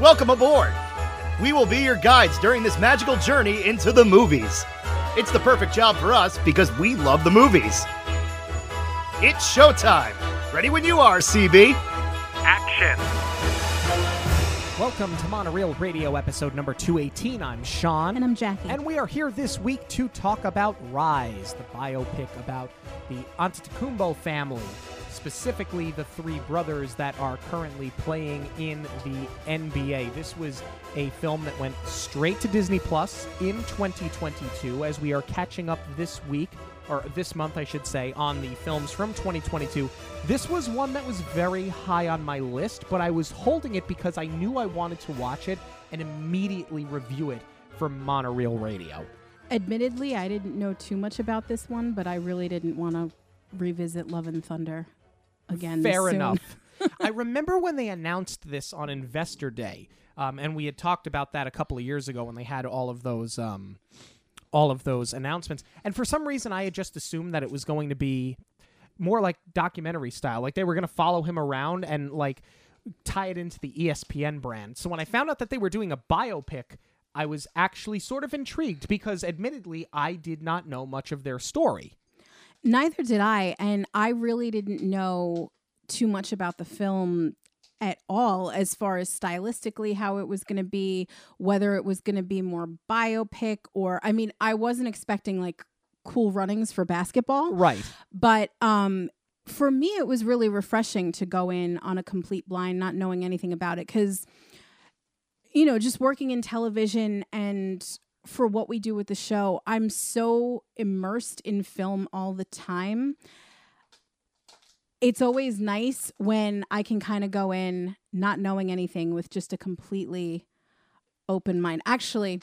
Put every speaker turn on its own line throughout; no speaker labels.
Welcome aboard! We will be your guides during this magical journey into the movies. It's the perfect job for us because we love the movies. It's showtime! Ready when you are, CB!
Action!
Welcome to Monorail Radio episode number 218. I'm Sean.
And I'm Jackie.
And we are here this week to talk about Rise, the biopic about the Antetokounmpo family, specifically the three brothers that are currently playing in the NBA. This was a film that went straight to Disney Plus in 2022 as we are catching up this week or this month, I should say, on the films from 2022. This was one that was very high on my list, but I was holding it because I knew I wanted to watch it and immediately review it for Monorail Radio.
Admittedly, I didn't know too much about this one, but I really didn't want to revisit Love and Thunder again.
Fair
soon.
enough. I remember when they announced this on Investor Day, um, and we had talked about that a couple of years ago when they had all of those. Um, all of those announcements. And for some reason, I had just assumed that it was going to be more like documentary style. Like they were going to follow him around and like tie it into the ESPN brand. So when I found out that they were doing a biopic, I was actually sort of intrigued because admittedly, I did not know much of their story.
Neither did I, and I really didn't know too much about the film at all as far as stylistically how it was going to be, whether it was going to be more biopic or I mean, I wasn't expecting like cool runnings for basketball.
Right.
But um for me it was really refreshing to go in on a complete blind not knowing anything about it cuz you know, just working in television and for what we do with the show, I'm so immersed in film all the time. It's always nice when I can kind of go in not knowing anything with just a completely open mind. Actually,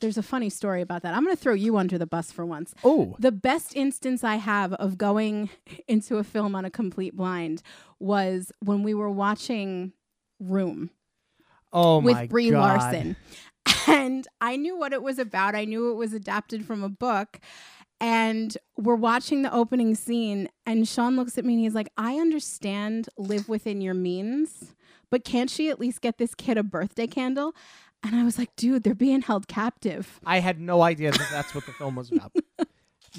there's a funny story about that. I'm going to throw you under the bus for once.
Oh.
The best instance I have of going into a film on a complete blind was when we were watching Room
Oh
with
my
Brie
God.
Larson. And I knew what it was about. I knew it was adapted from a book. And we're watching the opening scene, and Sean looks at me and he's like, I understand live within your means, but can't she at least get this kid a birthday candle? And I was like, dude, they're being held captive.
I had no idea that that's what the film was about.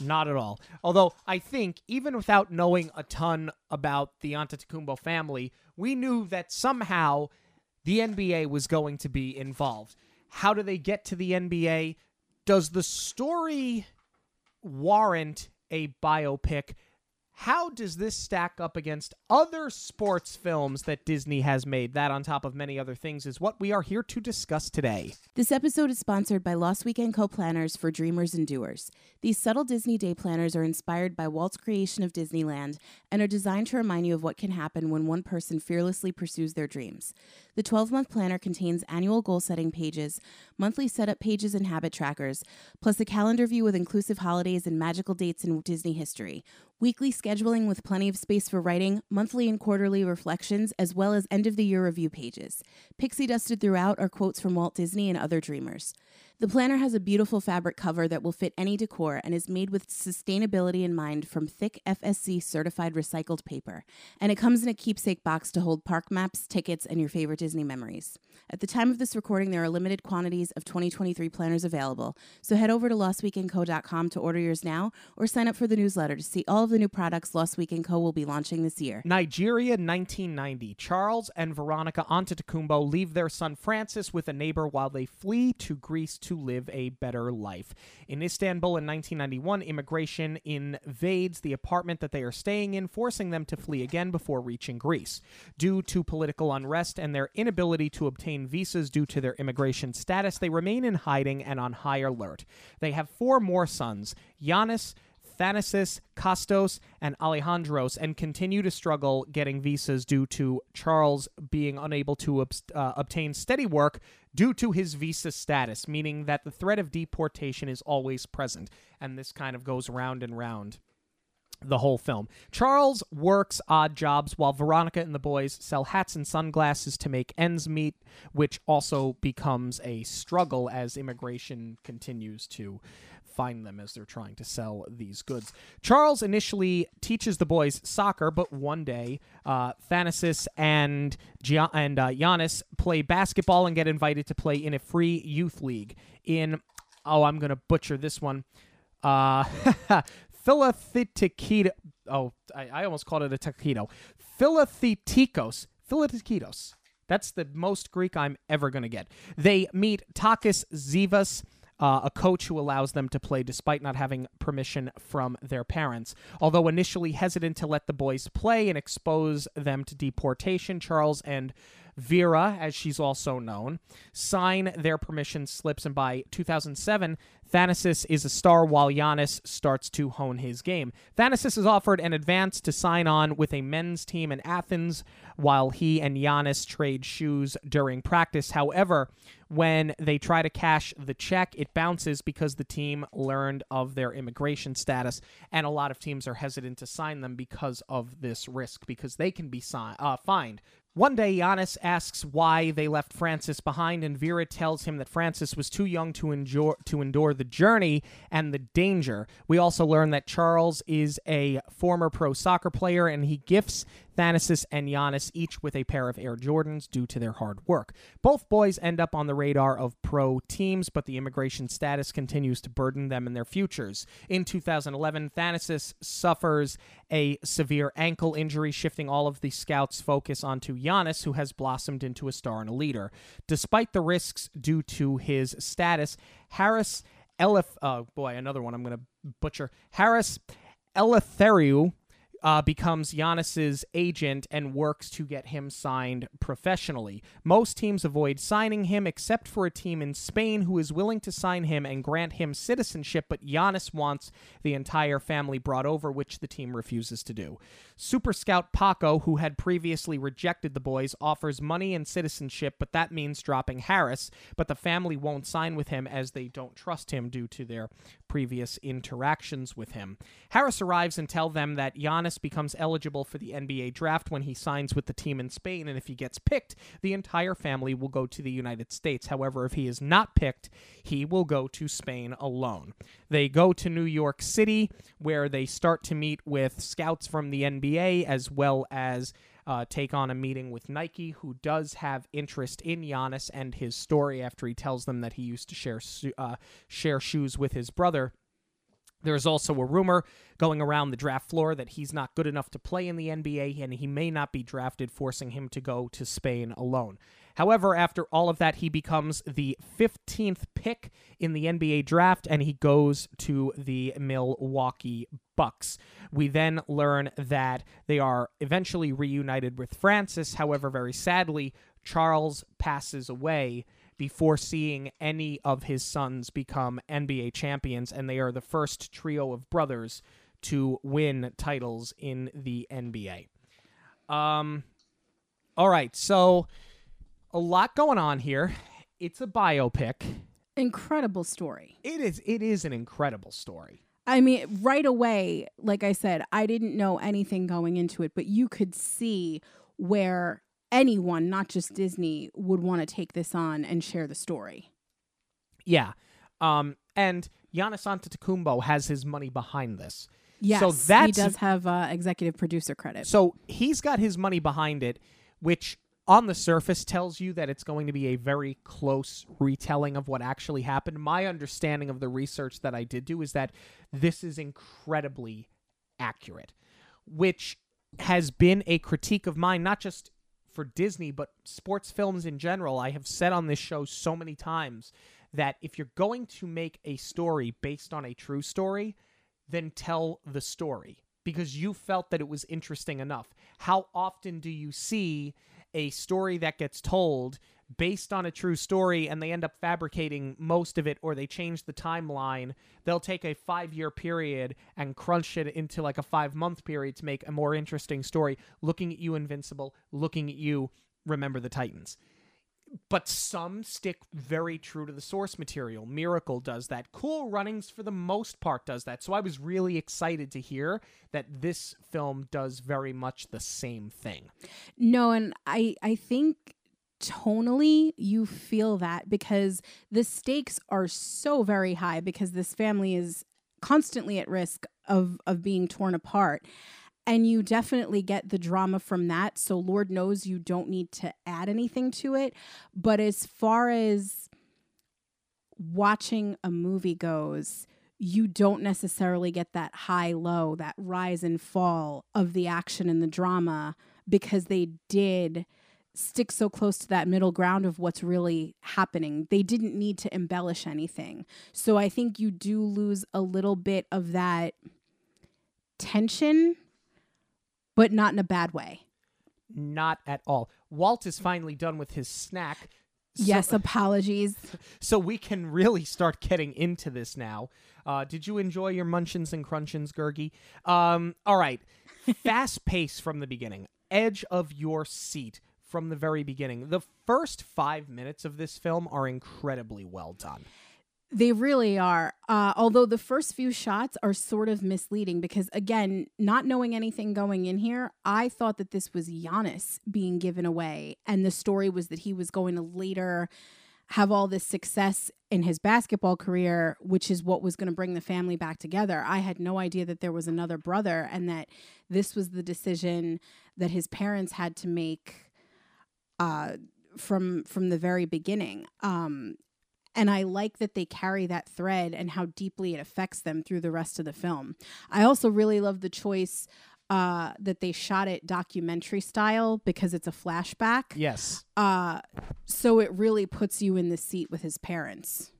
Not at all. Although I think even without knowing a ton about the Antetokounmpo family, we knew that somehow the NBA was going to be involved. How do they get to the NBA? Does the story warrant a biopic? How does this stack up against other sports films that Disney has made? That, on top of many other things, is what we are here to discuss today.
This episode is sponsored by Lost Weekend Co planners for dreamers and doers. These subtle Disney day planners are inspired by Walt's creation of Disneyland and are designed to remind you of what can happen when one person fearlessly pursues their dreams. The 12 month planner contains annual goal setting pages, monthly setup pages and habit trackers, plus a calendar view with inclusive holidays and magical dates in Disney history, weekly scheduling with plenty of space for writing, monthly and quarterly reflections, as well as end of the year review pages. Pixie dusted throughout are quotes from Walt Disney and other dreamers. The planner has a beautiful fabric cover that will fit any decor and is made with sustainability in mind from thick FSC certified recycled paper. And it comes in a keepsake box to hold park maps, tickets, and your favorite Disney memories. At the time of this recording, there are limited quantities of 2023 planners available, so head over to lostweekendco.com to order yours now or sign up for the newsletter to see all of the new products Lost Week & Co. will be launching this year.
Nigeria, 1990. Charles and Veronica Antetokounmpo leave their son Francis with a neighbor while they flee to Greece to live a better life. In Istanbul in 1991, immigration invades the apartment that they are staying in, forcing them to flee again before reaching Greece. Due to political unrest and their inability to obtain visas due to their immigration status, they remain in hiding and on high alert. They have four more sons Giannis, Thanasis, Kostas, and Alexandros, and continue to struggle getting visas due to Charles being unable to obs- uh, obtain steady work due to his visa status, meaning that the threat of deportation is always present. And this kind of goes round and round the whole film. Charles works odd jobs while Veronica and the boys sell hats and sunglasses to make ends meet, which also becomes a struggle as immigration continues to find them as they're trying to sell these goods. Charles initially teaches the boys soccer, but one day, uh, Thanasis and Gia- and uh, Giannis play basketball and get invited to play in a free youth league in. Oh, I'm gonna butcher this one. Uh. Oh, I, I almost called it a taquito. Philathetikos. Philathetikos. That's the most Greek I'm ever going to get. They meet Takis Zivas, uh, a coach who allows them to play despite not having permission from their parents. Although initially hesitant to let the boys play and expose them to deportation, Charles and Vera, as she's also known, sign their permission slips, and by 2007, Thanasis is a star while Giannis starts to hone his game. Thanasis is offered an advance to sign on with a men's team in Athens while he and Giannis trade shoes during practice. However, when they try to cash the check, it bounces because the team learned of their immigration status, and a lot of teams are hesitant to sign them because of this risk, because they can be si- uh, fined one day, Giannis asks why they left Francis behind, and Vera tells him that Francis was too young to endure to endure the journey and the danger. We also learn that Charles is a former pro soccer player, and he gifts Thanasis and Giannis each with a pair of Air Jordans due to their hard work. Both boys end up on the radar of pro teams, but the immigration status continues to burden them in their futures. In 2011, Thanasis suffers a severe ankle injury, shifting all of the scouts' focus onto Giannis, who has blossomed into a star and a leader. Despite the risks due to his status, Harris oh boy, another one I'm going to butcher. Harris Eleftheriou uh, becomes Giannis's agent and works to get him signed professionally. Most teams avoid signing him except for a team in Spain who is willing to sign him and grant him citizenship, but Giannis wants the entire family brought over, which the team refuses to do. Super Scout Paco, who had previously rejected the boys, offers money and citizenship, but that means dropping Harris, but the family won't sign with him as they don't trust him due to their previous interactions with him. Harris arrives and tell them that Giannis becomes eligible for the NBA draft when he signs with the team in Spain, and if he gets picked, the entire family will go to the United States. However, if he is not picked, he will go to Spain alone. They go to New York City, where they start to meet with scouts from the NBA as well as uh, take on a meeting with Nike, who does have interest in Giannis and his story after he tells them that he used to share uh, share shoes with his brother. There's also a rumor going around the draft floor that he's not good enough to play in the NBA and he may not be drafted, forcing him to go to Spain alone. However, after all of that, he becomes the 15th pick in the NBA draft and he goes to the Milwaukee Bucks. We then learn that they are eventually reunited with Francis. However, very sadly, Charles passes away before seeing any of his sons become NBA champions, and they are the first trio of brothers to win titles in the NBA. Um, all right, so a lot going on here. It's a biopic.
Incredible story.
It is. It is an incredible story.
I mean, right away, like I said, I didn't know anything going into it, but you could see where anyone, not just Disney, would want to take this on and share the story.
Yeah. Um, and Giannis Antetokounmpo has his money behind this.
Yes,
so that's,
he does have uh, executive producer credit.
So he's got his money behind it, which on the surface tells you that it's going to be a very close retelling of what actually happened. My understanding of the research that I did do is that this is incredibly accurate, which has been a critique of mine, not just for Disney, but sports films in general. I have said on this show so many times that if you're going to make a story based on a true story, then tell the story because you felt that it was interesting enough. How often do you see a story that gets told based on a true story and they end up fabricating most of it or they change the timeline. They'll take a five year period and crunch it into like a five month period to make a more interesting story looking at you invincible looking at you remember the titans but some stick very true to the source material. Miracle does that. Cool Runnings, for the most part, does that. So I was really excited to hear that this film does very much the same thing.
No, and I I think tonally you feel that because the stakes are so very high because this family is constantly at risk of of being torn apart and you definitely get the drama from that so lord knows you don't need to add anything to it but as far as watching a movie goes you don't necessarily get that high low that rise and fall of the action and the drama because they did stick so close to that middle ground of what's really happening. They didn't need to embellish anything. So I think you do lose a little bit of that tension, but not in a bad way.
Not at all. Walt is finally done with his snack. So,
yes, apologies.
So we can really start getting into this now. Uh, did you enjoy your munchins and crunchins, Gergie? Um, all right. Fast pace from the beginning. Edge of your seat from the very beginning. The first five minutes of this film are incredibly well done.
They really are. Uh, although the first few shots are sort of misleading because, again, not knowing anything going in here, I thought that this was Giannis being given away. And the story was that he was going to later have all this success in his basketball career, which is what was going to bring the family back together. I had no idea that there was another brother and that this was the decision that his parents had to make uh, from from the very beginning. Um, and I like that they carry that thread and how deeply it affects them through the rest of the film. I also really love the choice uh, that they shot it documentary style because it's a flashback.
Yes.
Uh, so it really puts you in the seat with his parents,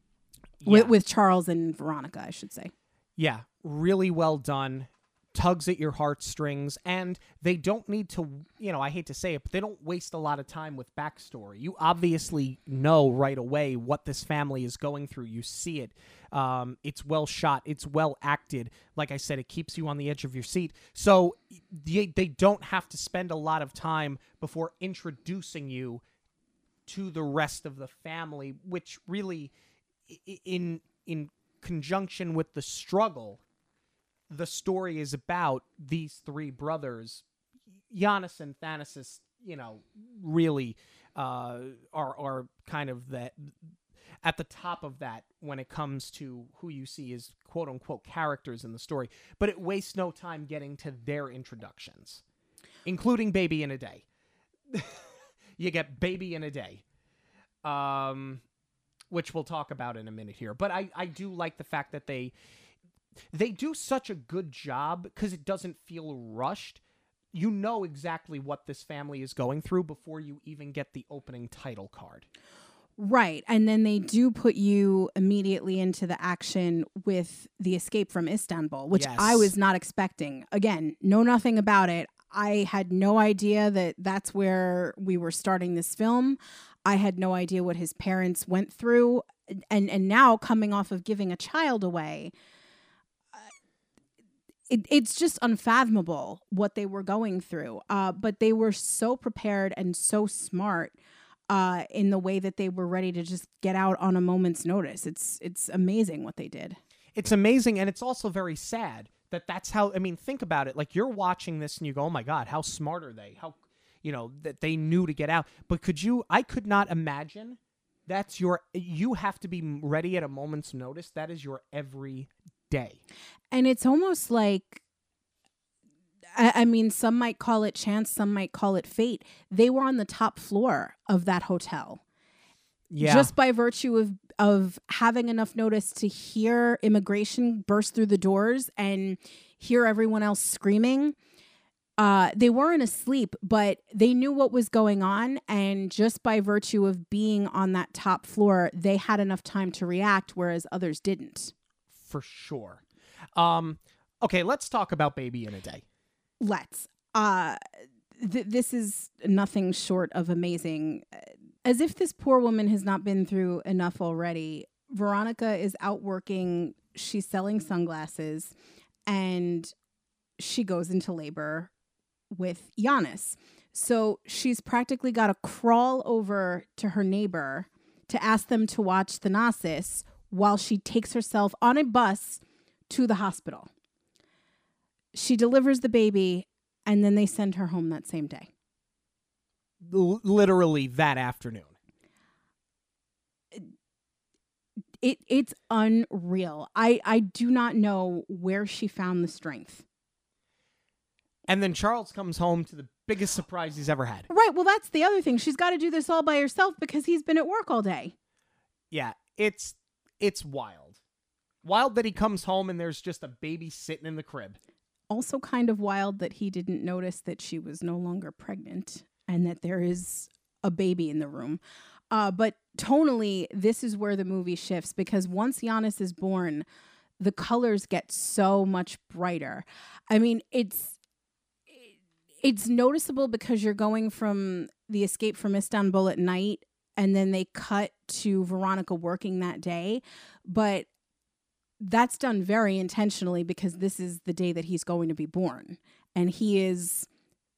Yeah.
with, with Charles and Veronica, I should say.
Yeah, really well done. Tugs at your heartstrings, and they don't need to, you know, I hate to say it, but they don't waste a lot of time with backstory. You obviously know right away what this family is going through. You see it. Um, it's well shot, it's well acted. Like I said, it keeps you on the edge of your seat. So they, they don't have to spend a lot of time before introducing you to the rest of the family, which really, in in conjunction with the struggle, the story is about these three brothers. Giannis and Thanasis, you know, really uh, are are kind of that at the top of that when it comes to who you see as quote unquote characters in the story. But it wastes no time getting to their introductions, including Baby in a Day. you get Baby in a Day. Um, which we'll talk about in a minute here. But I, I do like the fact that they they do such a good job because it doesn't feel rushed. You know exactly what this family is going through before you even get the opening title card.
Right. And then they do put you immediately into the action with the escape from Istanbul, which I was not expecting. Again, know nothing about it. I had no idea that that's where we were starting this film. I had no idea what his parents went through. And, and now coming off of giving a child away, it, it's just unfathomable what they were going through. Uh, but they were so prepared and so smart uh, in the way that they were ready to just get out on a moment's notice. It's it's amazing what they did.
It's amazing and it's also very sad that that's how I mean think about it like you're watching this and you go oh my god how smart are they how you know that they knew to get out but could you I could not imagine that's your you have to be ready at a moment's notice that is your every day
And it's almost like I, I mean, some might call it chance, some might call it fate. They were on the top floor of that hotel.
yeah
Just by virtue of of having enough notice to hear immigration burst through the doors and hear everyone else screaming. Uh, they weren't asleep, but they knew what was going on. And just by virtue of being on that top floor, they had enough time to react, whereas others didn't.
For sure. Um okay let's talk about baby in a day.
Let's uh th- this is nothing short of amazing. As if this poor woman has not been through enough already veronica is out working she's selling sunglasses and she goes into labor with Giannis. So she's practically got to crawl over to her neighbor to ask them to watch the Thanasis while she takes herself on a bus to the hospital. She delivers the baby and then they send her home that same day.
l- literally that afternoon.
It it's unreal. I I do not know where she found the strength.
And then Charles comes home to the biggest surprise he's ever had.
Right. Well, that's the other thing. She's got to do this all by herself because he's been at work all day.
Yeah, it's it's wild. Wild that he comes home and there's just a baby sitting in the crib.
Also, kind of wild that he didn't notice that she was no longer pregnant and that there is a baby in the room. Uh, but tonally, this is where the movie shifts because once Giannis is born, the colors get so much brighter. I mean, it's it's noticeable because you're going from the escape from Istanbul at night and then they cut to Veronica working that day, but that's done very intentionally because this is the day that he's going to be born and he is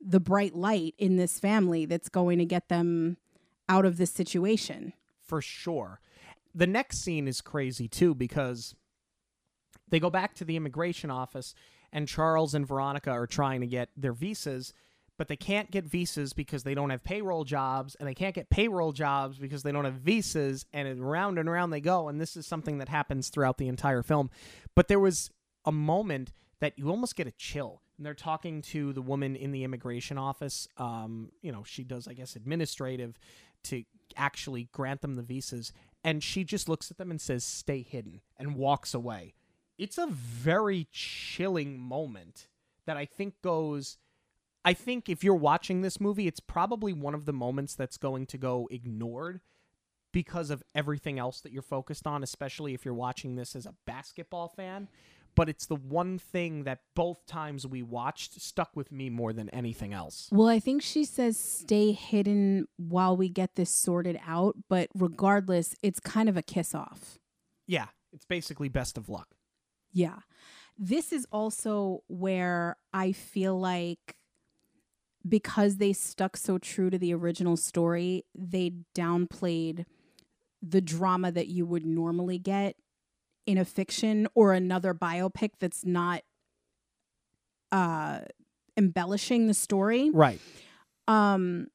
the bright light in this family that's going to get them out of this situation.
For sure. The next scene is crazy too because they go back to the immigration office and Charles and Veronica are trying to get their visas, but they can't get visas because they don't have payroll jobs, and they can't get payroll jobs because they don't have visas, and around and around they go. And this is something that happens throughout the entire film. But there was a moment that you almost get a chill. And they're talking to the woman in the immigration office. Um, you know, she does, I guess, administrative to actually grant them the visas. And she just looks at them and says, stay hidden, and walks away it's a very chilling moment that I think goes. I think if you're watching this movie, it's probably one of the moments that's going to go ignored because of everything else that you're focused on, especially if you're watching this as a basketball fan. But it's the one thing that both times we watched stuck with me more than anything else.
Well, I think she says stay hidden while we get this sorted out, but regardless, it's kind of a kiss off.
Yeah, it's basically best of luck.
Yeah. This is also where I feel like because they stuck so true to the original story, they downplayed the drama that you would normally get in a fiction or another biopic that's not uh embellishing the story.
Right.
Um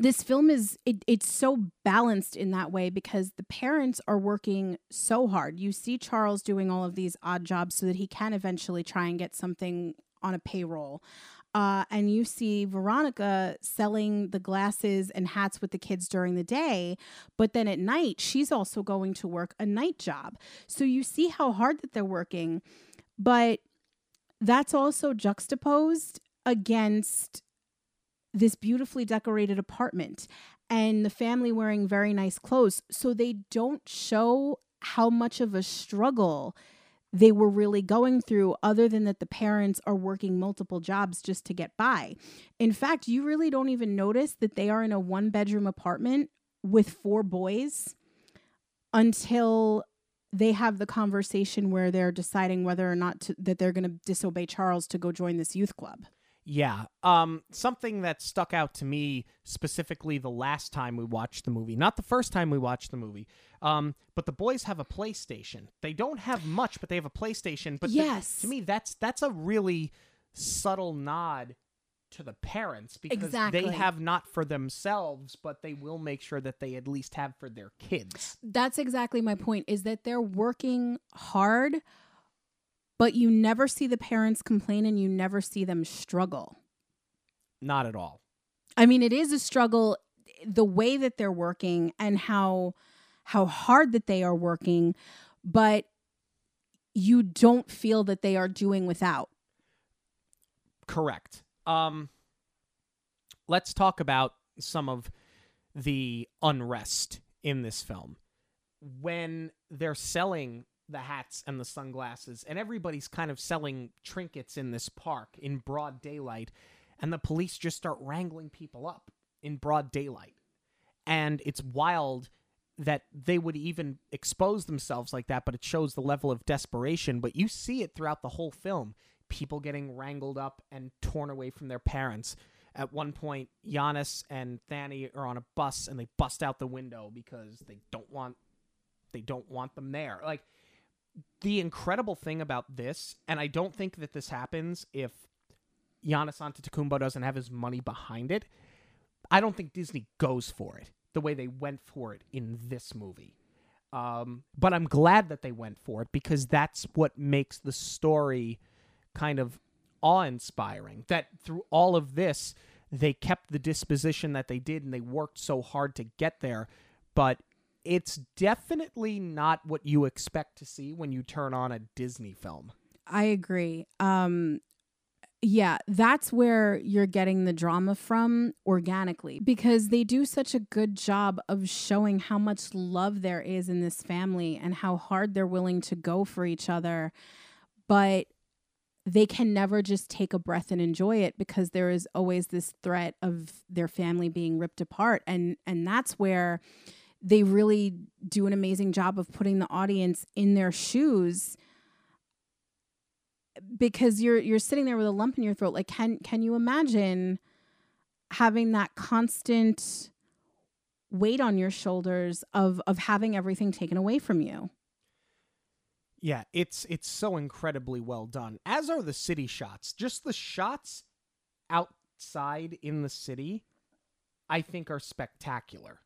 this film is it, it's so balanced in that way because the parents are working so hard you see charles doing all of these odd jobs so that he can eventually try and get something on a payroll uh, and you see veronica selling the glasses and hats with the kids during the day but then at night she's also going to work a night job so you see how hard that they're working but that's also juxtaposed against this beautifully decorated apartment and the family wearing very nice clothes. So they don't show how much of a struggle they were really going through, other than that the parents are working multiple jobs just to get by. In fact, you really don't even notice that they are in a one bedroom apartment with four boys until they have the conversation where they're deciding whether or not to, that they're going to disobey Charles to go join this youth club.
Yeah. Um, something that stuck out to me specifically the last time we watched the movie, not the first time we watched the movie, um, but the boys have a PlayStation. They don't have much, but they have a PlayStation. But the- to me, that's that's a really subtle nod to the parents because
Exactly.
they have not for themselves, but they will make sure that they at least have for their kids.
That's exactly my point is that they're working hard, but you never see the parents complain and you never see them struggle.
Not at all.
I mean, it is a struggle the way that they're working and how how hard that they are working, but you don't feel that they are doing without.
Correct. Um, let's talk about some of the unrest in this film. When they're selling the hats and the sunglasses, and everybody's kind of selling trinkets in this park in broad daylight, and the police just start wrangling people up in broad daylight. And it's wild that they would even expose themselves like that, but it shows the level of desperation. But you see it throughout the whole film people getting wrangled up and torn away from their parents. At one point, Giannis and Thani are on a bus and they bust out the window because they don't want they don't want them there. Like the incredible thing about this, and I don't think that this happens if Giannis Antetokounmpo doesn't have his money behind it. I don't think Disney goes for it the way they went for it in this movie. Um, but I'm glad that they went for it because that's what makes the story kind of awe inspiring. That through all of this, they kept the disposition that they did and they worked so hard to get there. But it's definitely not what you expect to see when you turn on a Disney film.
I agree. Um, yeah, that's where you're getting the drama from organically because they do such a good job of showing how much love there is in this family and how hard they're willing to go for each other. But they can never just take a breath and enjoy it because there is always this threat of their family being ripped apart and and that's where they really do an amazing job of putting the audience in their shoes because you're you're sitting there with a lump in your throat like can can you imagine having that constant weight on your shoulders of of having everything taken away from you
Yeah, it's it's so incredibly well done. As are the city shots. Just the shots outside in the city I think are spectacular.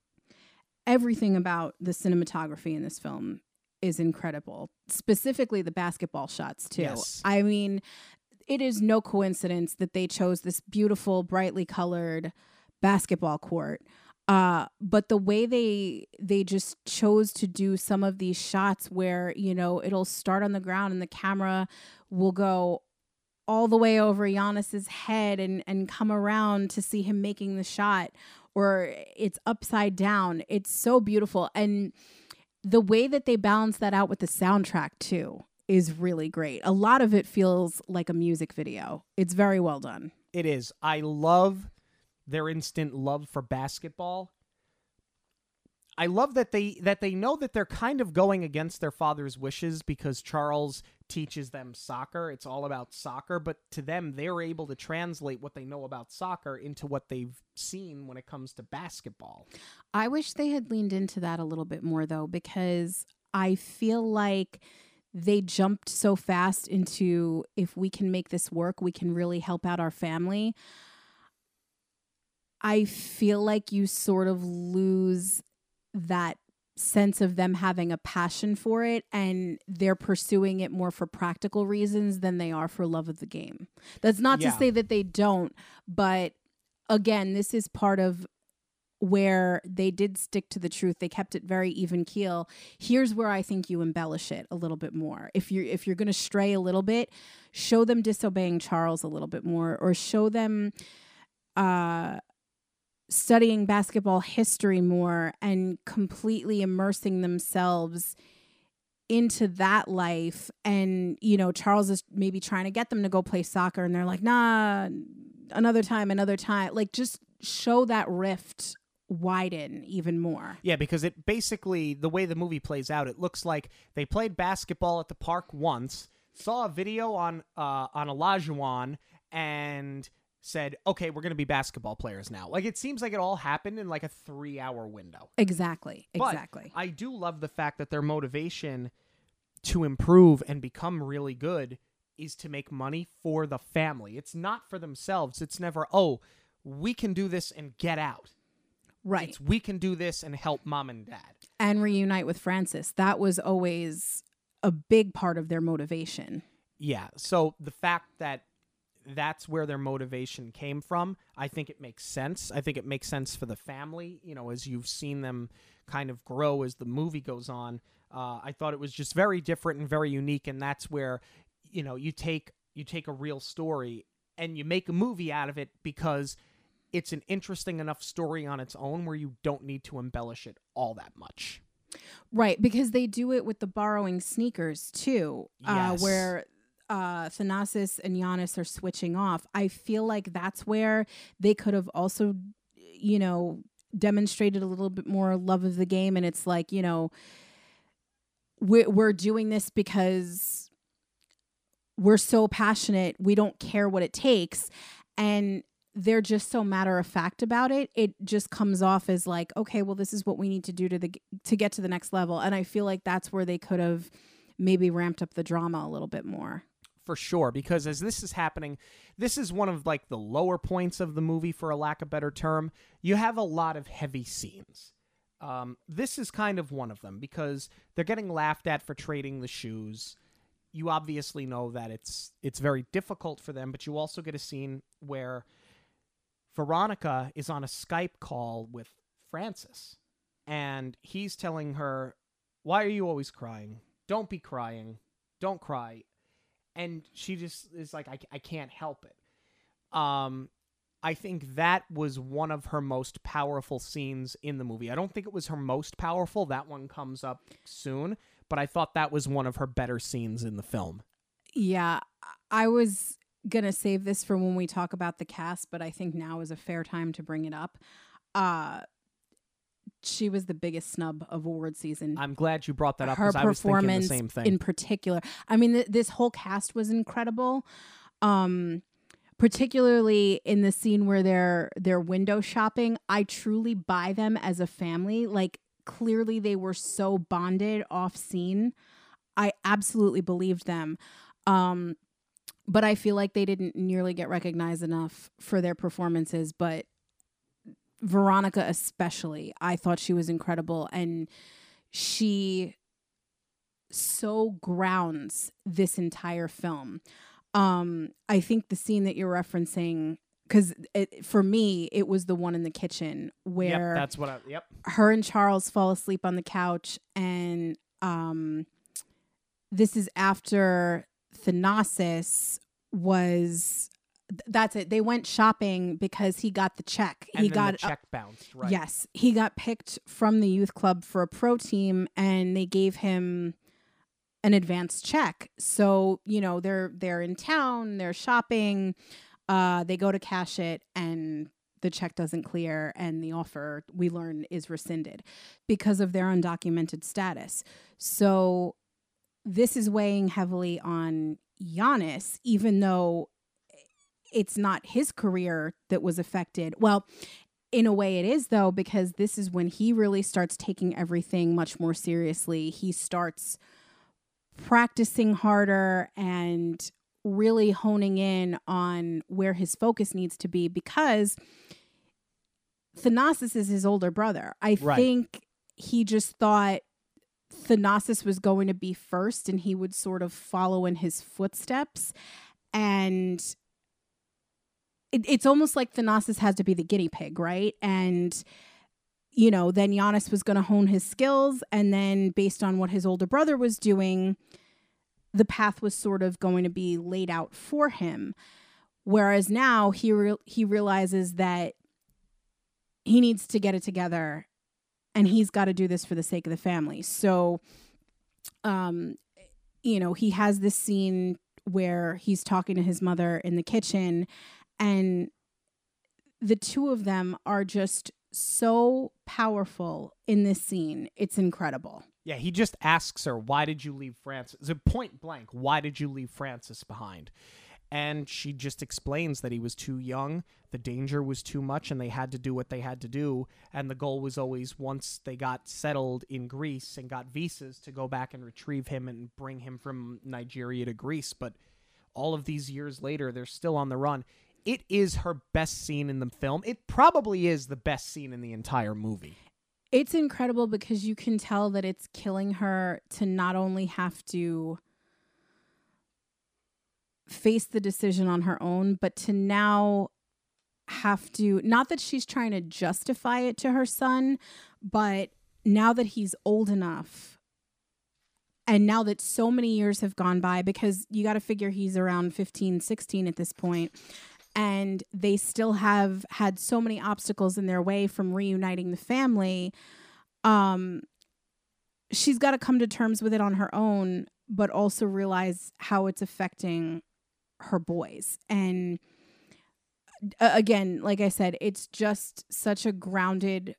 everything about the cinematography in this film is incredible specifically the basketball shots too.
Yes.
i mean it is no coincidence that they chose this beautiful brightly colored basketball court uh but the way they they just chose to do some of these shots where you know it'll start on the ground and the camera will go all the way over Giannis's head and and come around to see him making the shot or it's upside down. It's so beautiful. And the way that they balance that out with the soundtrack too is really great a lot of it feels like a music video it's very well done
It is. I love their instant love for basketball. I love that they that they know that they're kind of going against their father's wishes because Charles teaches them soccer. It's all about soccer, but to them they're able to translate what they know about soccer into what they've seen when it comes to basketball.
I wish they had leaned into that a little bit more though, because I feel like they jumped so fast into if we can make this work, we can really help out our family. I feel like you sort of lose that sense of them having a passion for it and they're pursuing it more for practical reasons than they are for love of the game. That's not
Yeah.
to say that they don't, but again, this is part of where they did stick to the truth. They kept it very even keel. Here's where I think you embellish it a little bit more. If you're if you're going to stray a little bit, show them disobeying Charles a little bit more, or show them uh, studying basketball history more and completely immersing themselves into that life. And you know Charles is maybe trying to get them to go play soccer and they're like nah another time another time. Like just show that rift widen even more.
Yeah, because it basically the way the movie plays out, it looks like they played basketball at the park once, saw a video on uh on Olajuwon, and said, "Okay, we're gonna be basketball players now." Like it seems like it all happened in like a three hour window.
exactly
But
exactly
I do love the fact that their motivation to improve and become really good is to make money for the family. It's not for themselves. It's never, "Oh, we can do this and get out."
right
It's we can do this and help mom and dad.
and reunite with Francis that was always a big part of their motivation
Yeah. So the fact that that's where their motivation came from, I think it makes sense. I think it makes sense for the family, you know, as you've seen them kind of grow as the movie goes on. Uh, I thought it was just very different and very unique, and that's where, you know, you take you take a real story and you make a movie out of it because it's an interesting enough story on its own where you don't need to embellish it all that much.
Right, because they do it with the borrowing sneakers too, uh,
Yes.
where uh, Thanasis and Giannis are switching off. I feel like that's where they could have also, you know, demonstrated a little bit more love of the game. And it's like, you know, we're, we're doing this because we're so passionate. We don't care what it takes. And they're just so matter of fact about it it just comes off as like okay well this is what we need to do to the to get to the next level and i feel like that's where they could have maybe ramped up the drama a little bit more
for sure because as this is happening this is one of like the lower points of the movie for a lack of better term. You have a lot of heavy scenes. Um, this is kind of one of them because they're getting laughed at for trading the shoes. You obviously know that it's it's very difficult for them but you also get a scene where veronica is on a skype call with francis and he's telling her why are you always crying? Don't be crying. Don't cry and she just is like I, I can't help it. Um i think that was one of her most powerful scenes in the movie. I don't think it was her most powerful. That one comes up soon but i thought that was one of her better scenes in the film.
Yeah, I was gonna save this for when we talk about the cast, but I think now is a fair time to bring it up. Uh she was the biggest snub of award season.
i'm glad you brought that up
Her
because i was thinking the
performance
same thing
in particular. I mean, th- this whole cast was incredible. Um, particularly in the scene where they're they're window shopping. I truly buy them as a family. Like clearly, they were so bonded off scene. I absolutely believed them. Um, but I feel like they didn't nearly get recognized enough for their performances. But Veronica, especially, I thought she was incredible, and she so grounds this entire film. Um, I think the scene that you're referencing, because for me, it was the one in the kitchen where
yep that's what i yep
her and Charles fall asleep on the couch, and um, this is after Thanasis was. Th- That's it. They went shopping because he got the check.
and
he got
the check bounced right
Yes, he got picked from the youth club for a pro team, and they gave him an advance check. So you know they're they're in town, they're shopping, uh, they go to cash it, and the check doesn't clear, and the offer we learn is rescinded because of their undocumented status. So this is weighing heavily on Giannis, even though it's not his career that was affected. Well, in a way it is though because this is when he really starts taking everything much more seriously he starts practicing harder and really honing in on where his focus needs to be because Thanasis is his older brother. I
Right.
think he just thought Thanasis was going to be first and he would sort of follow in his footsteps. And it, it's almost like Thanasis has to be the guinea pig, right? And you know, then Giannis was going to hone his skills, and then based on what his older brother was doing, the path was sort of going to be laid out for him. Whereas now he re- he realizes that he needs to get it together, and he's got to do this for the sake of the family. So, um, you know, he has this scene where he's talking to his mother in the kitchen, and the two of them are just so powerful in this scene. It's incredible.
Yeah, he just asks her, "Why did you leave Francis?" It's a point blank. Why did you leave Francis behind? And she just explains that he was too young, the danger was too much, and they had to do what they had to do. And the goal was always once they got settled in Greece and got visas to go back and retrieve him and bring him from Nigeria to Greece. But all of these years later, they're still on the run. It is her best scene in the film. It probably is the best scene in the entire movie.
It's incredible because you can tell that it's killing her to not only have to face the decision on her own, but to now have to, not that she's trying to justify it to her son, but now that he's old enough and now that so many years have gone by, because you got to figure he's around 15, 16 at this point, and they still have had so many obstacles in their way from reuniting the family um she's got to come to terms with it on her own but also realize how it's affecting her boys. And uh, again like i said it's just such a grounded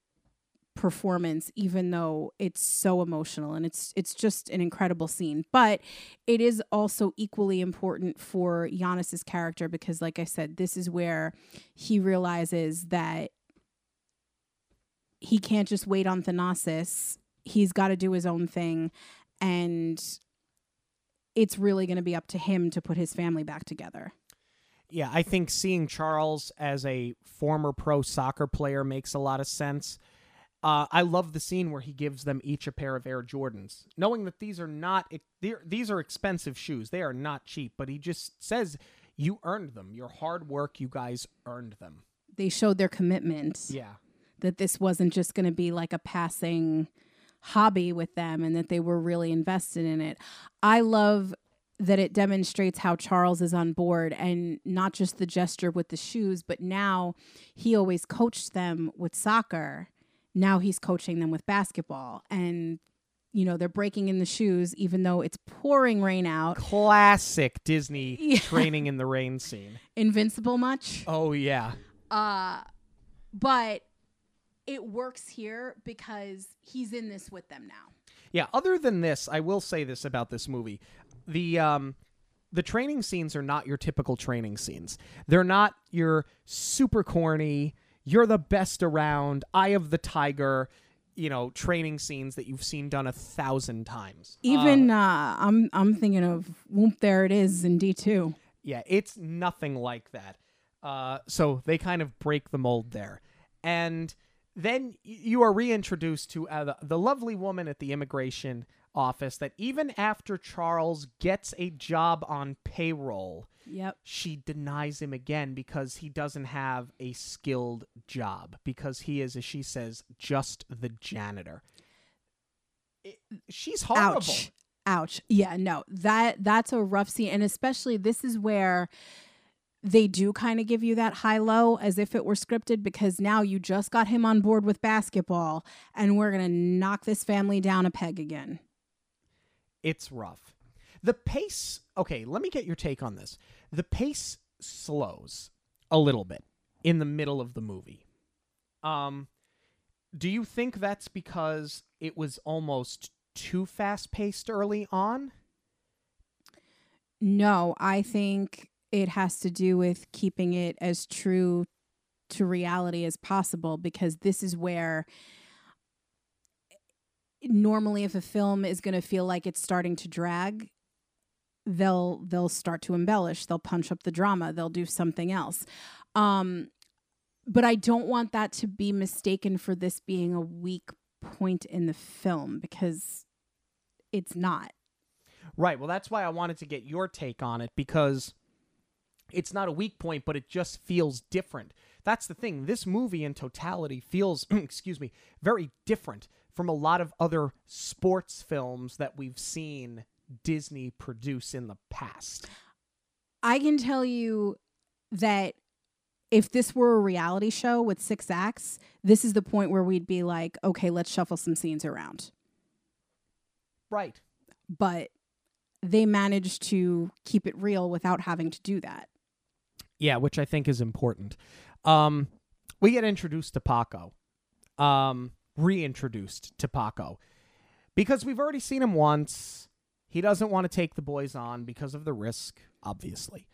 performance even though it's so emotional and it's it's just an incredible scene but it is also equally important for Giannis's character because like I said this is where he realizes that he can't just wait on Thanasis he's got to do his own thing and it's really going to be up to him to put his family back together.
Yeah, I think seeing Charles as a former pro soccer player makes a lot of sense. Uh, I love the scene where he gives them each a pair of Air Jordans, knowing that these are not these are expensive shoes. They are not cheap, but he just says, "You earned them. Your hard work. You guys earned them."
They showed their commitment
Yeah,
that this wasn't just going to be like a passing hobby with them and that they were really invested in it. I love that it demonstrates how Charles is on board and not just the gesture with the shoes, but now he always coached them with soccer. Now he's coaching them with basketball. And, you know, they're breaking in the shoes even though it's pouring rain out.
classic Disney
Yeah.
training in the rain scene.
Invincible much?
Oh yeah,
Uh, but it works here because he's in this with them now.
Yeah, other than this, I will say this about this movie. The um the training scenes are not your typical training scenes. They're not your super corny, you're the best around, eye of the tiger, you know, training scenes that you've seen done a thousand times.
Even uh, I'm I'm thinking of whoop there it is in D two.
Yeah, it's nothing like that. Uh, so they kind of break the mold there. And then you are reintroduced to uh, the, the lovely woman at the immigration office that even after Charles gets a job on payroll,
Yep.
she denies him again because he doesn't have a skilled job, because he is, as she says, just the janitor. It- she's horrible.
Ouch. Ouch. Yeah, no. That that's a rough scene and especially this is where they do kind of give you that high low as if it were scripted because now you just got him on board with basketball and we're going to knock this family down a peg again.
It's rough. The pace, okay, let me get your take on this. The pace slows a little bit in the middle of the movie. Um do you think that's because it was almost too fast paced early on?
No, I think it has to do with keeping it as true to reality as possible because this is where normally if a film is going to feel like it's starting to drag they'll they'll start to embellish they'll punch up the drama they'll do something else um but i don't want that to be mistaken for this being a weak point in the film because it's not
Right. Well, that's why I wanted to get your take on it because it's not a weak point, but it just feels different. That's the thing. This movie in totality feels, excuse me, very different from a lot of other sports films that we've seen Disney produce in the past.
I can tell you that if this were a reality show with six acts, this is the point where we'd be like, okay, let's shuffle some scenes around.
Right.
But they managed to keep it real without having to do that.
Yeah, which I think is important. Um, we get introduced to Paco, um, reintroduced to Paco, because we've already seen him once. He doesn't want to take the boys on because of the risk, obviously.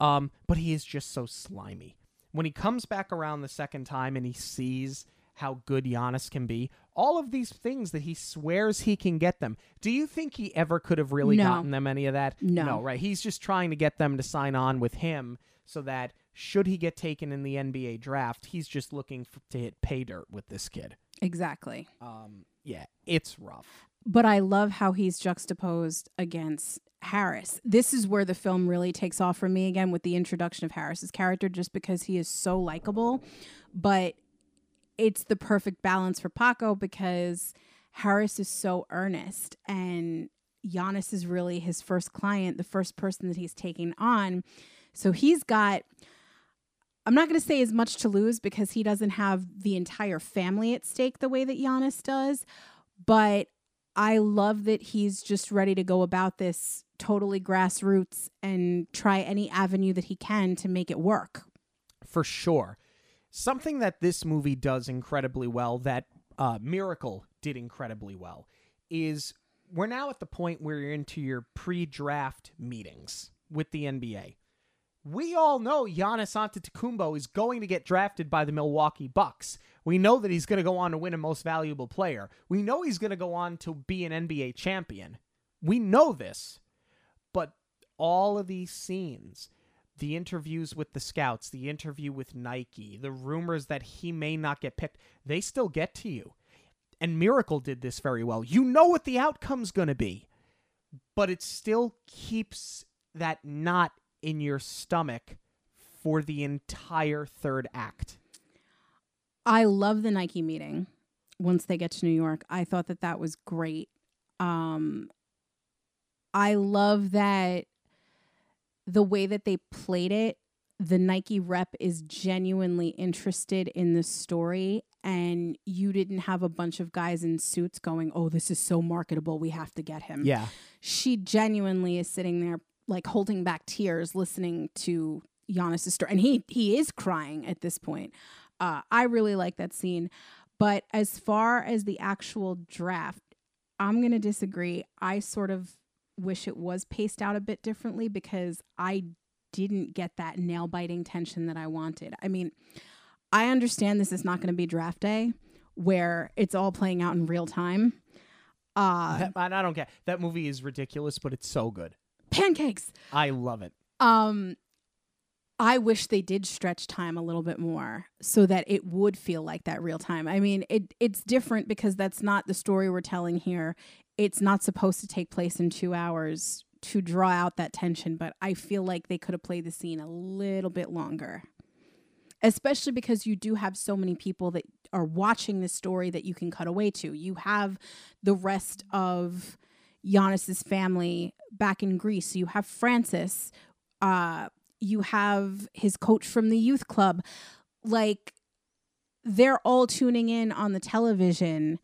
Um, but he is just so slimy. When he comes back around the second time and he sees how good Giannis can be, all of these things that he swears he can get them. Do you think he ever could have really
No.
gotten them any of that?
No.
No, right. He's just trying to get them to sign on with him so that should he get taken in the NBA draft, he's just looking f to hit pay dirt with this kid.
Exactly.
Um, yeah, it's rough.
But I love how he's juxtaposed against Harris. This is where the film really takes off for me again with the introduction of Harris's character, just because he is so likable. But it's the perfect balance for Paco because Harris is so earnest and Giannis is really his first client, the first person that he's taking on. So he's got I'm not going to say as much to lose because he doesn't have the entire family at stake the way that Giannis does, but I love that he's just ready to go about this totally grassroots and try any avenue that he can to make it work.
for sure. Something that this movie does incredibly well, that uh, Miracle did incredibly well, is we're now at the point where you're into your pre-draft meetings with the NBA. We all know Giannis Antetokounmpo is going to get drafted by the Milwaukee Bucks. We know that he's going to go on to win a Most Valuable Player. We know he's going to go on to be an NBA champion. We know this. But all of these scenes, the interviews with the scouts, the interview with Nike, the rumors that he may not get picked, they still get to you. And Miracle did this very well. You know what the outcome's going to be, but it still keeps that knot in your stomach for the entire third act.
I love the Nike meeting once they get to New York. I thought that that was great. Um, I love that the way that they played it, the Nike rep is genuinely interested in the story. And you didn't have a bunch of guys in suits going, Oh, this is so marketable. We have to get him.
Yeah.
She genuinely is sitting there, like holding back tears, listening to Giannis' story. And he, he is crying at this point. Uh, I really like that scene. But as far as the actual draft, I'm going to disagree. I sort of wish it was paced out a bit differently because I didn't get that nail biting tension that I wanted. I mean, I understand this is not going to be draft day where it's all playing out in real time. Uh,
I don't get that movie is ridiculous, but it's so good.
Pancakes.
I love it.
Um, I wish they did stretch time a little bit more so that it would feel like that real time. I mean, it it's different because that's not the story we're telling here. It's not supposed to take place in 2 hours to draw out that tension, but I feel like they could have played the scene a little bit longer. Especially because you do have so many people that are watching this story that you can cut away to. You have the rest of Giannis's family back in Greece. You have Francis, uh, you have his coach from the youth club. Like they're all tuning in on the television.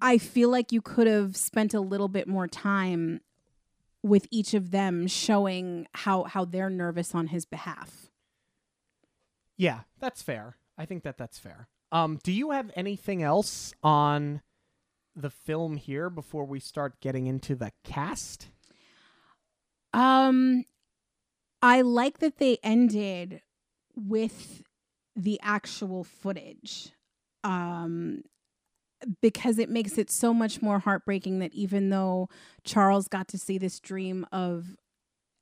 I feel like you could have spent a little bit more time with each of them showing how how they're nervous on his behalf.
Yeah, that's fair. I think that that's fair. Um, do you have anything else on the film here before we start getting into the cast?
Um I like that they ended with the actual footage. Um because it makes it so much more heartbreaking that even though Charles got to see this dream of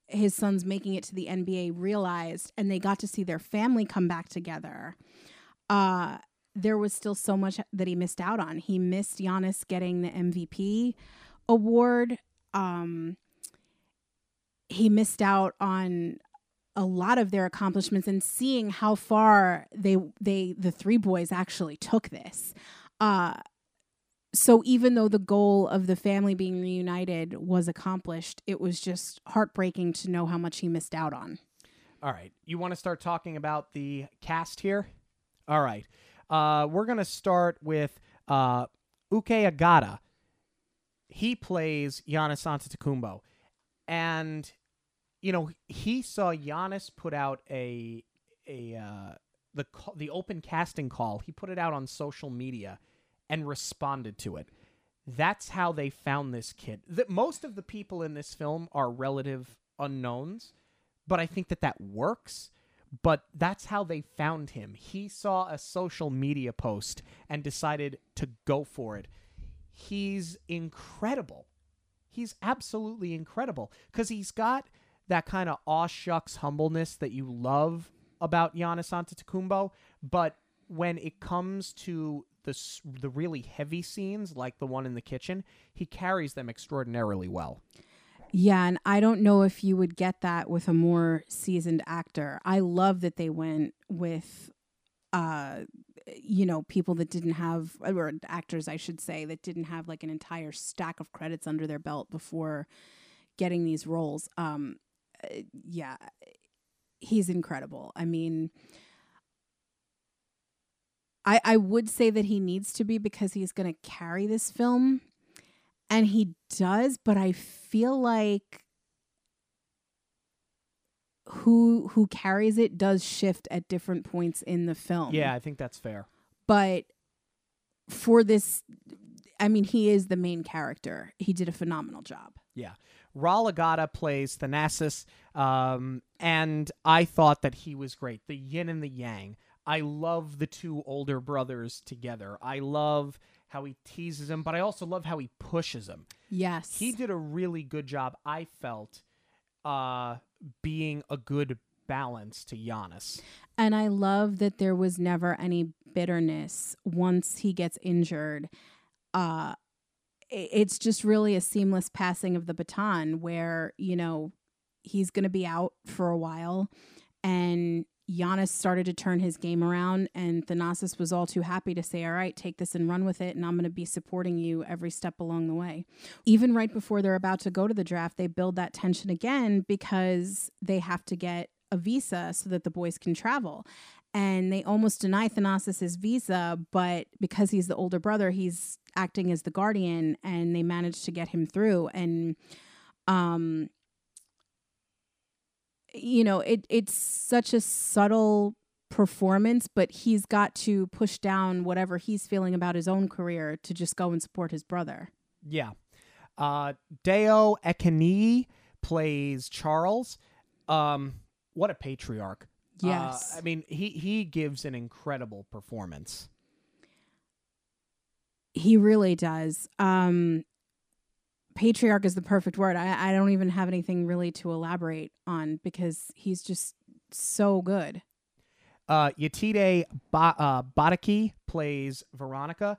his sons making it to the NBA realized and they got to see their family come back together. Uh there was still so much that he missed out on. He missed Giannis getting the MVP award. Um he missed out on a lot of their accomplishments and seeing how far they they the three boys actually took this. Uh so even though the goal of the family being reunited was accomplished, it was just heartbreaking to know how much he missed out on.
All right. You want to start talking about the cast here? All right. Uh, we're going to start with uh, Uche Agada. He plays Giannis Antetokounmpo. And, you know, he saw Giannis put out a, a uh, the, the open casting call. He put it out on social media and responded to it. That's how they found this kid. That most of the people in this film are relative unknowns, but I think that that works. But that's how they found him. He saw a social media post and decided to go for it. He's incredible. He's absolutely incredible because he's got that kind of aw shucks humbleness that you love about Giannis Antetokounmpo. But when it comes to the the really heavy scenes, like the one in the kitchen, he carries them extraordinarily well.
Yeah, and I don't know if you would get that with a more seasoned actor. I love that they went with uh you know, people that didn't have or actors I should say that didn't have like an entire stack of credits under their belt before getting these roles. Um uh, yeah, he's incredible. I mean, I I would say that he needs to be because he's going to carry this film and he does, but I feel like who who carries it does shift at different points in the film.
Yeah, I think that's fair.
But for this I mean, he is the main character. He did a phenomenal job.
Yeah. Ral Agada plays Thanasis, um, and I thought that he was great. The yin and the yang. I love the two older brothers together. I love how he teases him, but I also love how he pushes him.
Yes.
He did a really good job, I felt, uh, being a good balance to Giannis.
And I love that there was never any bitterness once he gets injured. Uh, it's just really a seamless passing of the baton where, you know, he's going to be out for a while. And Giannis started to turn his game around, and Thanasis was all too happy to say, All right, take this and run with it, and I'm going to be supporting you every step along the way. Even right before they're about to go to the draft, they build that tension again because they have to get a visa so that the boys can travel. And they almost deny Thanasis his visa, but because he's the older brother, he's acting as the guardian, and they manage to get him through. And um, you know, it it's such a subtle performance, but he's got to push down whatever he's feeling about his own career to just go and support his brother.
Yeah. Uh, Dayo Okeniyi plays Charles. Um, what a patriarch. Uh,
Yes.
I mean, he, he gives an incredible performance.
He really does. Um patriarch is the perfect word. I, I don't even have anything really to elaborate on because he's just so good.
Uh, Yetide ba- uh, Badaki plays Veronica.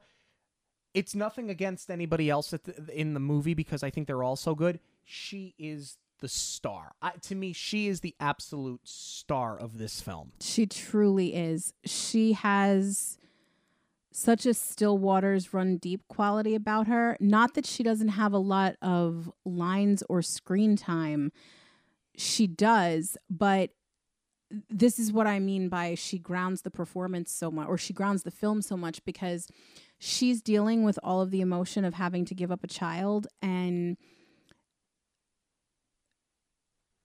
It's nothing against anybody else at the, in the movie because I think they're all so good. She is the star. I, to me, she is the absolute star of this film.
She truly is. She has such a still waters run deep quality about her. Not that she doesn't have a lot of lines or screen time. She does, but this is what I mean by she grounds the performance so much or she grounds the film so much because she's dealing with all of the emotion of having to give up a child and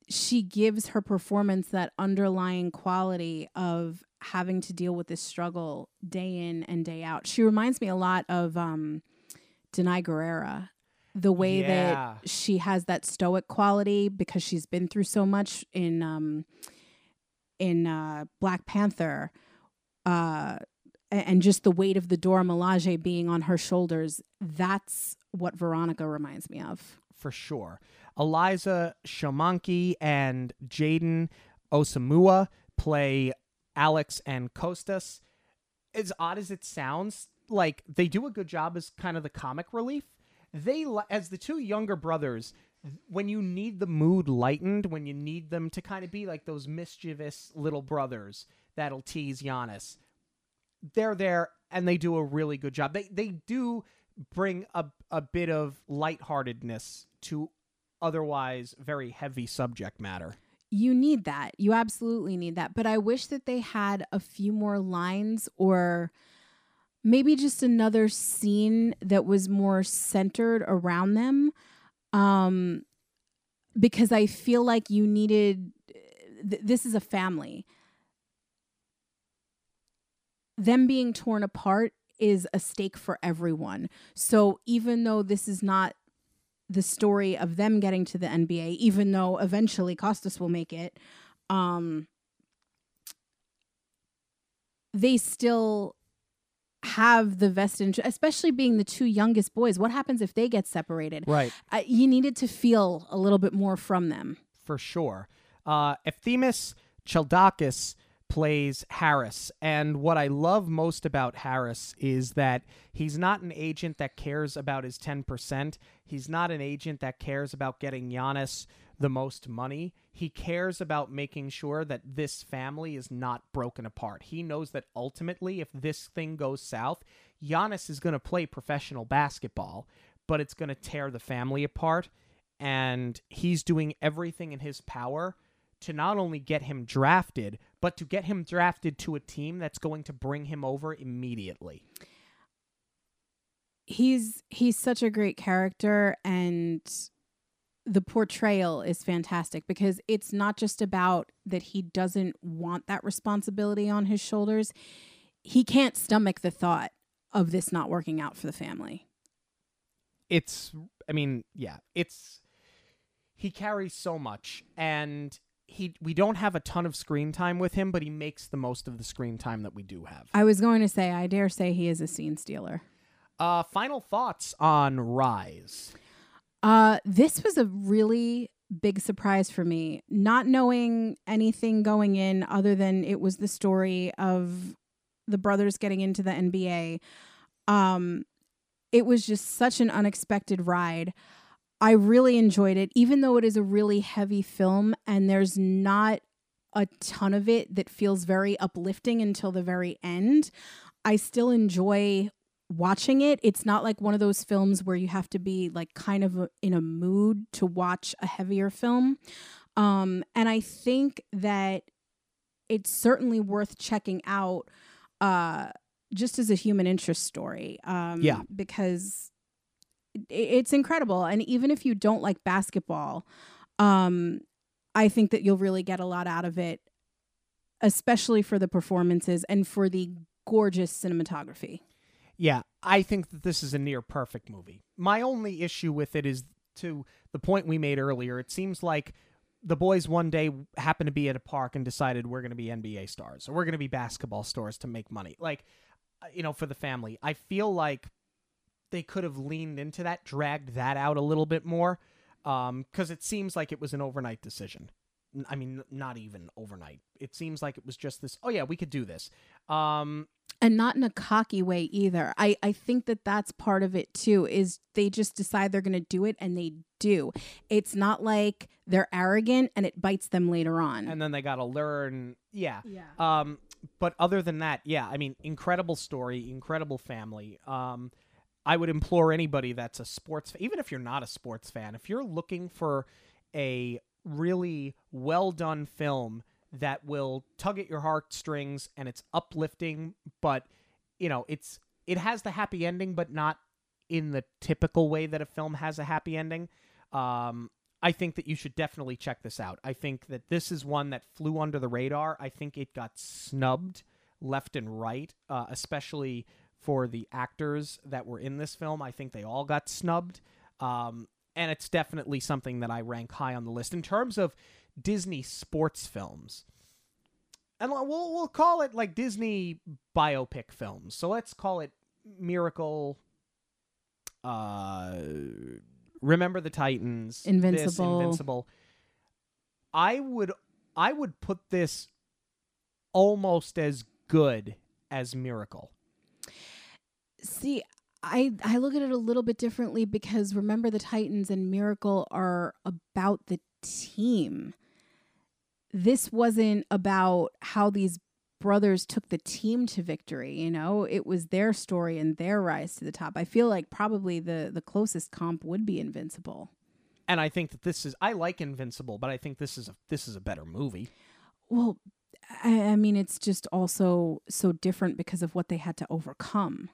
she gives her performance that underlying quality of having to deal with this struggle day in and day out. She reminds me a lot of um Danai Gurira. The way
Yeah.
that she has that stoic quality because she's been through so much in um in uh Black Panther uh and just the weight of the Dora Milaje being on her shoulders that's what Veronica reminds me of.
For sure. Elijah Shomanke and Jaden Osimuwa play Alex and Kostas. As odd as it sounds, like they do a good job as kind of the comic relief. They, as the two younger brothers, when you need the mood lightened, when you need them to kind of be like those mischievous little brothers that'll tease Giannis, they're there and they do a really good job. They they do bring a a bit of lightheartedness to otherwise very heavy subject matter.
you need that. You absolutely need that. But I wish that they had a few more lines or maybe just another scene that was more centered around them. Um, because I feel like you needed th- this is a family. Them being torn apart is a stake for everyone. So even though this is not the story of them getting to the NBA, even though eventually Kostas will make it, um, they still have the vested interest, especially being the two youngest boys. What happens if they get separated?
Right.
Uh, you needed to feel a little bit more from them.
For sure. Uh, Ephemus Chaldakis plays Harris. And what I love most about Harris is that he's not an agent that cares about his 10%. He's not an agent that cares about getting Giannis the most money. He cares about making sure that this family is not broken apart. He knows that ultimately, if this thing goes south, Giannis is going to play professional basketball, but it's going to tear the family apart. And he's doing everything in his power to not only get him drafted, but to get him drafted to a team that's going to bring him over immediately.
He's he's such a great character and the portrayal is fantastic because it's not just about that he doesn't want that responsibility on his shoulders. He can't stomach the thought of this not working out for the family.
It's, I mean, yeah, it's, he carries so much and he, we don't have a ton of screen time with him, but he makes the most of the screen time that we do have.
I was going to say, I dare say he is a scene stealer.
Uh, final thoughts on Rise.
Uh, this was a really big surprise for me. Not knowing anything going in other than it was the story of the brothers getting into the NBA. Um, it was just such an unexpected ride. I really enjoyed it, even though it is a really heavy film and there's not a ton of it that feels very uplifting until the very end. I still enjoy watching it. It's not like one of those films where you have to be like kind of a, in a mood to watch a heavier film. Um, and I think that it's certainly worth checking out uh, just as a human interest story. Um,
Yeah.
Because it's incredible. And even if you don't like basketball, um, I think that you'll really get a lot out of it, especially for the performances and for the gorgeous cinematography.
Yeah, I think that this is a near perfect movie. My only issue with it is to the point we made earlier. It seems like the boys one day happened to be at a park and decided we're going to be NBA stars or we're going to be basketball stars to make money. Like, uh, you know, for the family. I feel like they could have leaned into that, dragged that out a little bit more, because it seems like it was an overnight decision. I mean, not even overnight. It seems like it was just this. Oh yeah, we could do this. Um,
and not in a cocky way either. I, I think that that's part of it too is they just decide they're going to do it and they do. It's not like they're arrogant and it bites them later on.
and then they got to learn. Yeah.
yeah.
Um, but other than that, yeah, I mean, incredible story, incredible family. Um, I would implore anybody that's a sports, fan, even if you're not a sports fan, if you're looking for a really well done film that will tug at your heartstrings and it's uplifting, but you know, it's it has the happy ending, but not in the typical way that a film has a happy ending. Um, I think that you should definitely check this out. I think that this is one that flew under the radar. I think it got snubbed left and right, uh, especially for the actors that were in this film. I think they all got snubbed. Um, and it's definitely something that I rank high on the list in terms of Disney sports films. And we'll we'll call it like Disney biopic films. So let's call it Miracle uh Remember the Titans,
Invincible.
Invincible. I would I would put this almost as good as Miracle.
See, I I look at it a little bit differently because remember the Titans and Miracle are about the team. This wasn't about how these brothers took the team to victory, you know? It was their story and their rise to the top. I feel like probably the the closest comp would be Invincible.
And I think that this is I like Invincible, but I think this is a this is a better movie.
Well, I, I mean it's just also so different because of what they had to overcome.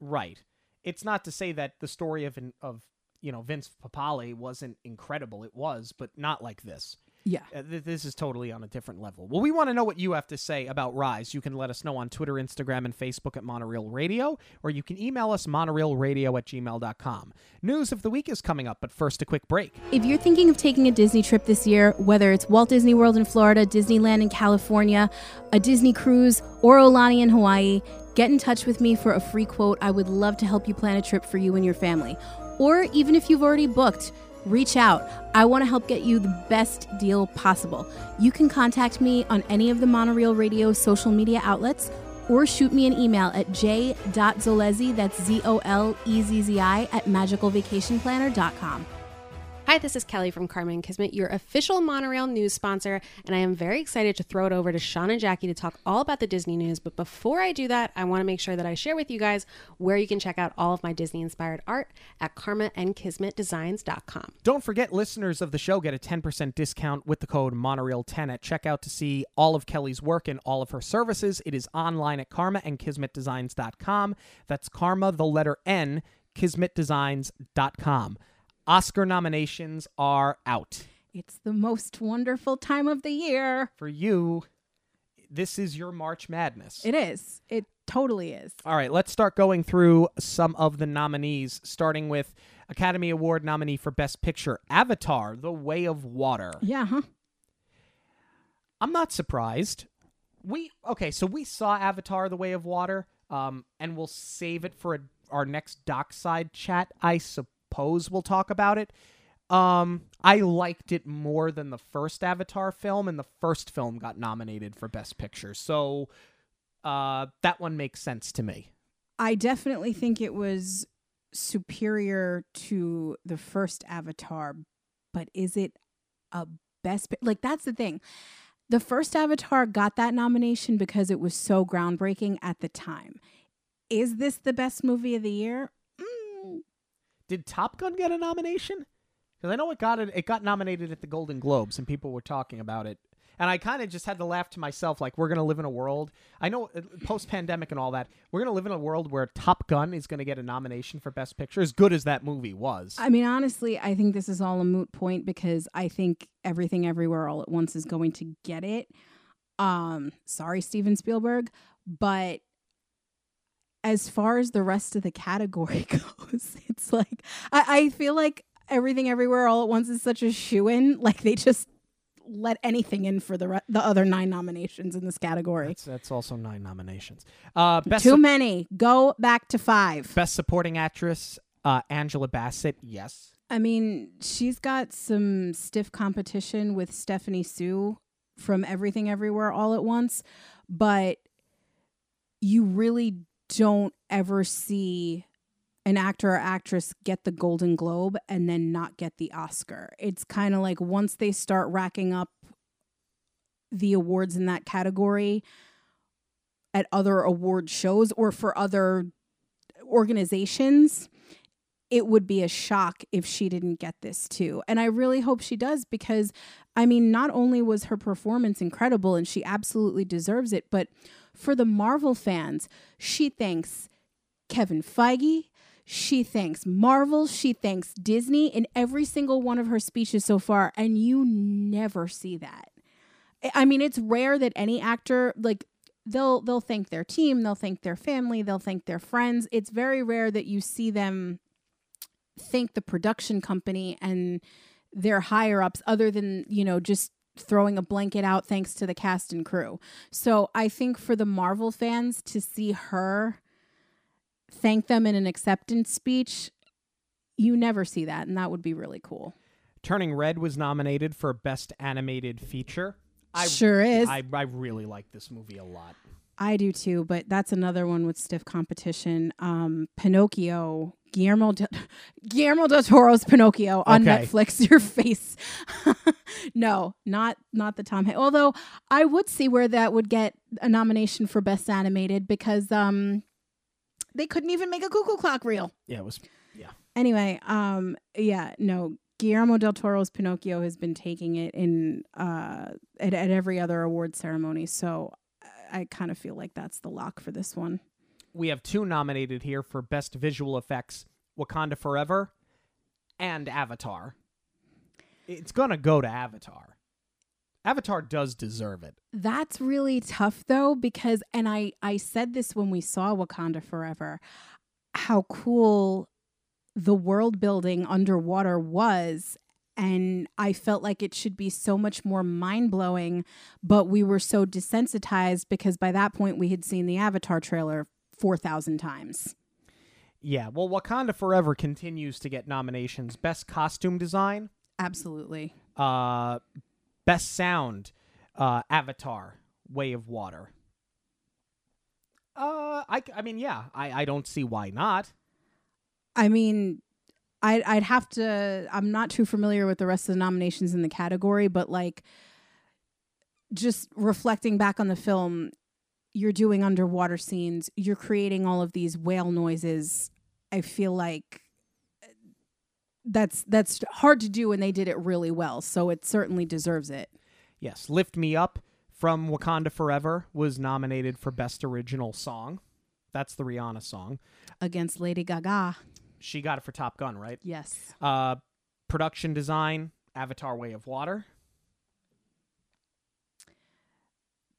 Right. It's not to say that the story of of you know Vince Papale wasn't incredible. It was, but not like this.
Yeah.
Uh, th- this is totally on a different level. Well, we want to know what you have to say about Rise. You can let us know on Twitter, Instagram, and Facebook at Monorail Radio, or you can email us monorailradio at gmail.com. News of the week is coming up, but first, a quick break.
If you're thinking of taking a Disney trip this year, whether it's Walt Disney World in Florida, Disneyland in California, a Disney cruise, or Aulani in Hawaii, get in touch with me for a free quote. I would love to help you plan a trip for you and your family. Or even if you've already booked, reach out. I want to help get you the best deal possible. You can contact me on any of the Monorail Radio social media outlets or shoot me an email at j.zolezzi, that's Z O L E Z Z I, at magicalvacationplanner.com.
Hi, this is Kelly from Karma and Kismet, your official monorail news sponsor, and I am very excited to throw it over to Sean and Jackie to talk all about the Disney news. But before I do that, I want to make sure that I share with you guys where you can check out all of my Disney inspired art at karmaandkismetdesigns.com.
Don't forget, listeners of the show get a 10% discount with the code Monorail10 at checkout to see all of Kelly's work and all of her services. It is online at karmaandkismetdesigns.com. That's karma, the letter N, kismetdesigns.com. Oscar nominations are out.
It's the most wonderful time of the year.
For you, this is your March Madness.
It is. It totally is.
All right, let's start going through some of the nominees, starting with Academy Award nominee for Best Picture Avatar, The Way of Water.
Yeah, huh?
I'm not surprised. We okay, so we saw Avatar: The Way of Water, um, and we'll save it for a, our next dockside chat. I suppose we'll talk about it. Um, I liked it more than the first Avatar film, and the first film got nominated for Best Picture. So, uh, that one makes sense to me.
I definitely think it was superior to the first Avatar, but is it a best? Like that's the thing. The first Avatar got that nomination because it was so groundbreaking at the time. Is this the best movie of the year?
Did Top Gun get a nomination? Because I know it got it. It got nominated at the Golden Globes, and people were talking about it. And I kind of just had to laugh to myself, like we're gonna live in a world. I know post pandemic and all that, we're gonna live in a world where Top Gun is gonna get a nomination for Best Picture, as good as that movie was.
I mean, honestly, I think this is all a moot point because I think everything everywhere all at once is going to get it. Um, sorry, Steven Spielberg, but as far as the rest of the category goes, it's like I, I feel like everything everywhere all at once is such a shoe in. Like they just let anything in for the re- the other nine nominations in this category.
That's, that's also nine nominations. Uh, best
Too
Sup-
many. Go back to five.
Best Supporting Actress, uh, Angela Bassett. Yes.
I mean, she's got some stiff competition with Stephanie Hsu from Everything Everywhere All at Once, but you really don't ever see an actor or actress get the Golden Globe and then not get the Oscar. It's kind of like once they start racking up the awards in that category at other award shows or for other organizations, it would be a shock if she didn't get this too. And I really hope she does because, I mean, not only was her performance incredible and she absolutely deserves it, but for the Marvel fans, she thanks Kevin Feige. She thanks Marvel. She thanks Disney in every single one of her speeches so far. And you never see that. I- mean, it's rare that any actor, like, they'll they'll thank their team they'll thank their family they'll thank their friends it's very rare that you see them thank the production company and their higher ups other than you know just throwing a blanket out thanks to the cast and crew so i think for the marvel fans to see her thank them in an acceptance speech you never see that and that would be really cool
Turning Red was nominated for Best Animated Feature. I
sure is
I, I really like this movie a lot.
I do too, but that's another one with stiff competition. Um, Pinocchio, Guillermo de- Guillermo del Toro's Pinocchio on
Okay.
Netflix. Your face. no, not not the Tom. Han- Although I would see where that would get a nomination for best animated because um, they couldn't even make a cuckoo clock reel.
Yeah, it was. Yeah.
Anyway, um, yeah, no. Guillermo del Toro's Pinocchio has been taking it in uh, at, at every other award ceremony, so I kind of feel like that's the lock for this one.
We have two nominated here for Best Visual Effects Wakanda Forever and Avatar. It's going to go to Avatar. Avatar does deserve it.
That's really tough though because and I I said this when we saw Wakanda Forever how cool the world building underwater was and I felt like it should be so much more mind-blowing but we were so desensitized because by that point we had seen the Avatar trailer 4000 times.
Yeah, well, Wakanda Forever continues to get nominations Best Costume Design,
Absolutely.
uh, Best Sound, uh, Avatar, Way of Water. Uh, I, I mean, yeah, I, I don't see why not.
I mean, I'd, I'd have to, I'm not too familiar with the rest of the nominations in the category, but like just reflecting back on the film, you're doing underwater scenes, you're creating all of these whale noises. I feel like that's that's hard to do and they did it really well so it certainly deserves it
Yes, Lift Me Up from Wakanda Forever was nominated for Best Original Song. That's the Rihanna song.
against lady gaga
She got it for Top Gun, right?
yes
Uh, production design, Avatar Way of Water.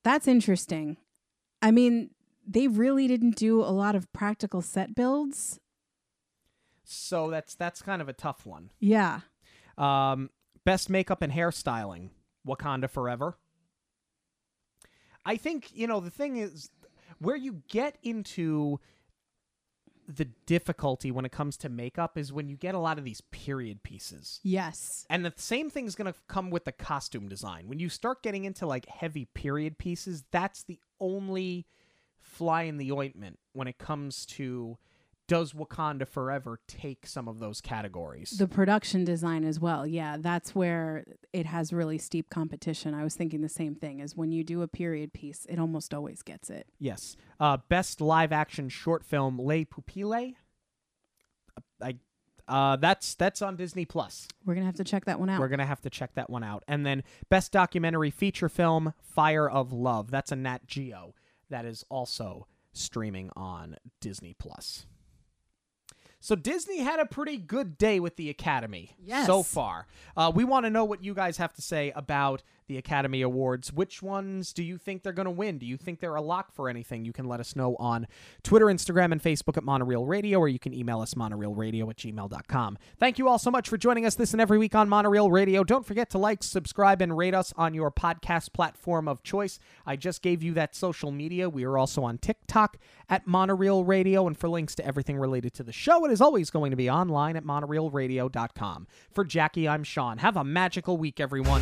that's interesting i mean they really didn't do a lot of practical set builds
So that's that's kind of a tough one.
yeah
Um, best makeup and hairstyling, Wakanda Forever. I think you know the thing is where you get into the difficulty when it comes to makeup is when you get a lot of these period pieces.
Yes.
And the same thing's going to come with the costume design. When you start getting into like heavy period pieces, that's the only fly in the ointment when it comes to does Wakanda Forever take some of those categories?
The production design as well. Yeah, that's where it has really steep competition. I was thinking the same thing is when you do a period piece, it almost always gets it.
yes. Uh, best live action short film Les Pupilles. I uh, that's that's on Disney Plus.
We're going to have to check that one out.
We're gonna have to check that one out. And then best documentary feature film, Fire of Love. That's a Nat Geo that is also streaming on Disney Plus. So Disney had a pretty good day with the Academy
Yes.
so far. Uh, we want to know what you guys have to say about the Academy Awards. Which ones do you think they're going to win? Do you think they're a lock for anything? You can let us know on Twitter, Instagram, and Facebook at Monorail Radio, or you can email us monorailradio at gmail.com. Thank you all so much for joining us this and every week on Monorail Radio. Don't forget to like, subscribe, and rate us on your podcast platform of choice. I just gave you that social media. We are also on TikTok at Monorail Radio, and for links to everything related to the show, it is always going to be online at monorailradio.com. For Jackie, I'm Sean. Have a magical week, everyone.